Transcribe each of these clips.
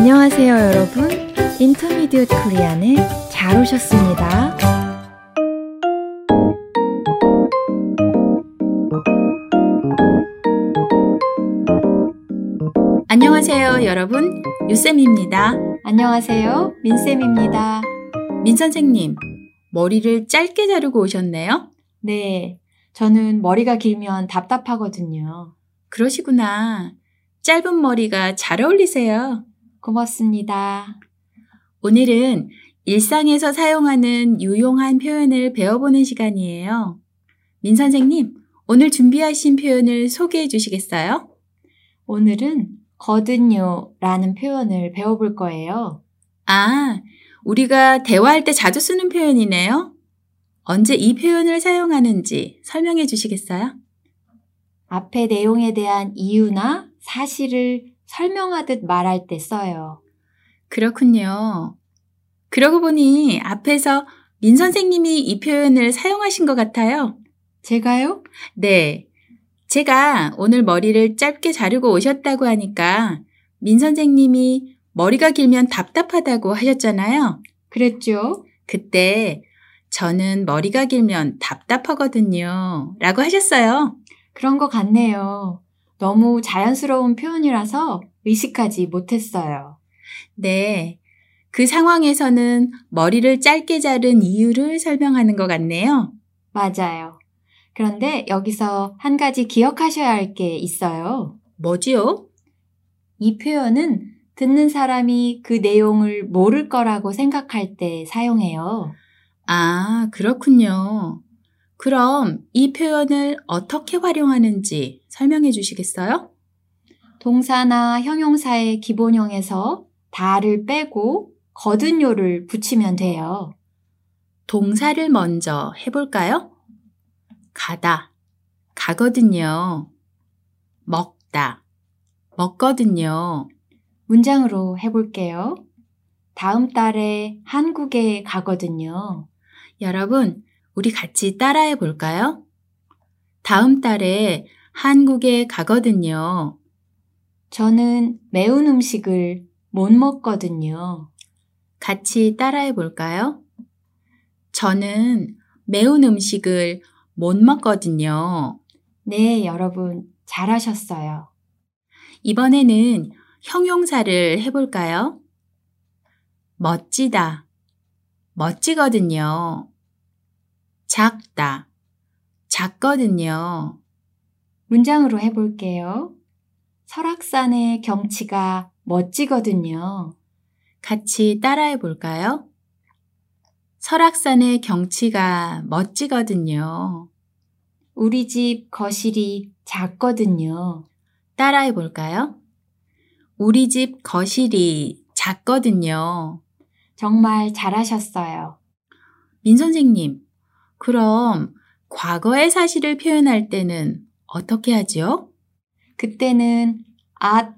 안녕하세요, 여러분. 인터미디엇 코리안에 잘 오셨습니다. 안녕하세요, 여러분. 유쌤입니다. 안녕하세요, 민쌤입니다. 민 선생님, 머리를 짧게 자르고 오셨네요? 네, 저는 머리가 길면 답답하거든요. 그러시구나. 짧은 머리가 잘 어울리세요. 고맙습니다. 오늘은 일상에서 사용하는 유용한 표현을 배워보는 시간이에요. 민 선생님, 오늘 준비하신 표현을 소개해 주시겠어요? 오늘은 거든요 라는 표현을 배워볼 거예요. 아, 우리가 대화할 때 자주 쓰는 표현이네요. 언제 이 표현을 사용하는지 설명해 주시겠어요? 앞의 내용에 대한 이유나 사실을 설명하듯 말할 때 써요. 그렇군요. 그러고 보니 앞에서 민 선생님이 이 표현을 사용하신 것 같아요. 제가요? 네. 제가 오늘 머리를 짧게 자르고 오셨다고 하니까 민 선생님이 머리가 길면 답답하다고 하셨잖아요. 그랬죠? 그때 저는 머리가 길면 답답하거든요. 라고 하셨어요. 그런 것 같네요. 너무 자연스러운 표현이라서 의식하지 못했어요. 네. 그 상황에서는 머리를 짧게 자른 이유를 설명하는 것 같네요. 맞아요. 그런데 여기서 한 가지 기억하셔야 할 게 있어요. 뭐지요? 이 표현은 듣는 사람이 그 내용을 모를 거라고 생각할 때 사용해요. 아, 그렇군요. 그럼 이 표현을 어떻게 활용하는지 설명해 주시겠어요? 동사나 형용사의 기본형에서 다를 빼고 거든요를 붙이면 돼요. 동사를 먼저 해볼까요? 가다, 가거든요. 먹다, 먹거든요. 문장으로 해볼게요. 다음 달에 한국에 가거든요. 여러분, 우리 같이 따라해 볼까요? 다음 달에 한국에 가거든요. 저는 매운 음식을 못 먹거든요. 같이 따라해 볼까요? 저는 매운 음식을 못 먹거든요. 네, 여러분, 잘하셨어요. 이번에는 형용사를 해볼까요? 멋지다, 멋지거든요. 작다, 작거든요. 문장으로 해볼게요. 설악산의 경치가 멋지거든요. 같이 따라해 볼까요? 설악산의 경치가 멋지거든요. 우리 집 거실이 작거든요. 따라해 볼까요? 우리 집 거실이 작거든요. 정말 잘하셨어요. 민 선생님, 그럼 과거의 사실을 표현할 때는 어떻게 하죠? 그때는 at,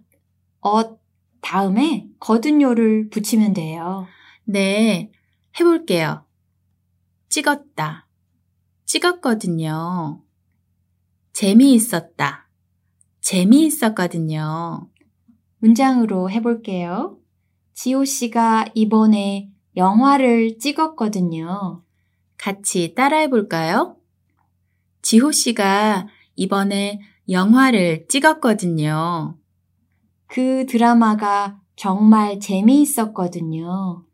엇 다음에 거든요를 붙이면 돼요. 네, 해볼게요. 찍었다. 찍었거든요. 재미있었다. 재미있었거든요. 문장으로 해볼게요. 지호 씨가 이번에 영화를 찍었거든요. 같이 따라해 볼까요? 지호 씨가 이번에 영화를 찍었거든요. 그 드라마가 정말 재미있었거든요.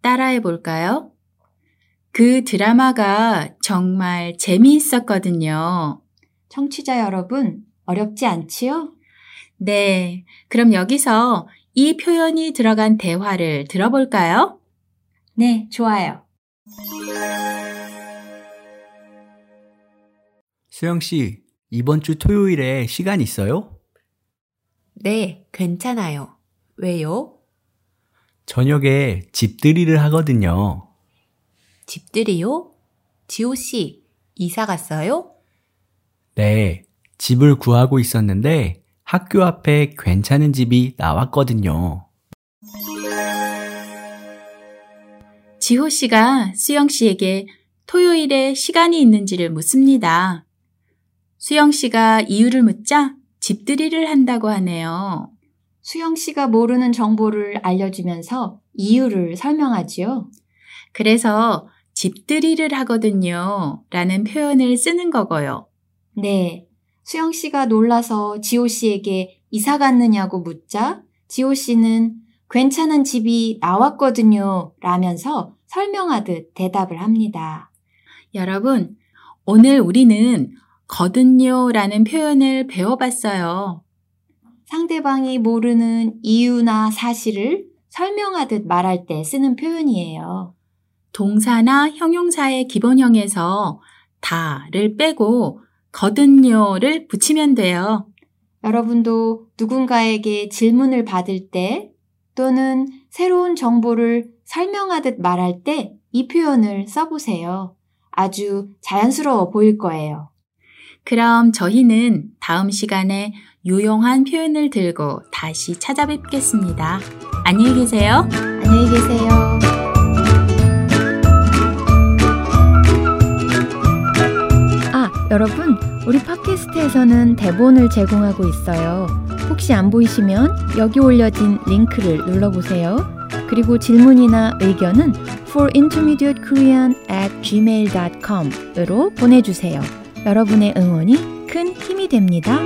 따라해 볼까요? 그 드라마가 정말 재미있었거든요. 청취자 여러분, 어렵지 않지요? 네. 그럼 여기서 이 표현이 들어간 대화를 들어볼까요? 네, 좋아요. 수영 씨, 이번 주 토요일에 시간 있어요? 네, 괜찮아요. 왜요? 저녁에 집들이를 하거든요. 집들이요? 지호 씨, 이사 갔어요? 네, 집을 구하고 있었는데 학교 앞에 괜찮은 집이 나왔거든요. 지호 씨가 수영 씨에게 토요일에 시간이 있는지를 묻습니다. 수영 씨가 이유를 묻자 집들이를 한다고 하네요. 수영 씨가 모르는 정보를 알려주면서 이유를 설명하지요. 그래서 집들이를 하거든요. 라는 표현을 쓰는 거고요. 네. 수영 씨가 놀라서 지호 씨에게 이사 갔느냐고 묻자 지호 씨는 괜찮은 집이 나왔거든요. 라면서 설명하듯 대답을 합니다. 여러분, 오늘 우리는 거든요 라는 표현을 배워봤어요. 상대방이 모르는 이유나 사실을 설명하듯 말할 때 쓰는 표현이에요. 동사나 형용사의 기본형에서 다를 빼고 거든요를 붙이면 돼요. 여러분도 누군가에게 질문을 받을 때 또는 새로운 정보를 설명하듯 말할 때 이 표현을 써보세요. 아주 자연스러워 보일 거예요. 그럼 저희는 다음 시간에 유용한 표현을 들고 다시 찾아뵙겠습니다. 안녕히 계세요. 안녕히 계세요. 아, 여러분, 우리 팟캐스트에서는 대본을 제공하고 있어요. 혹시 안 보이시면 여기 올려진 링크를 눌러보세요. 그리고 질문이나 의견은 forintermediatekorean at gmail.com으로 보내주세요. 여러분의 응원이 큰 힘이 됩니다.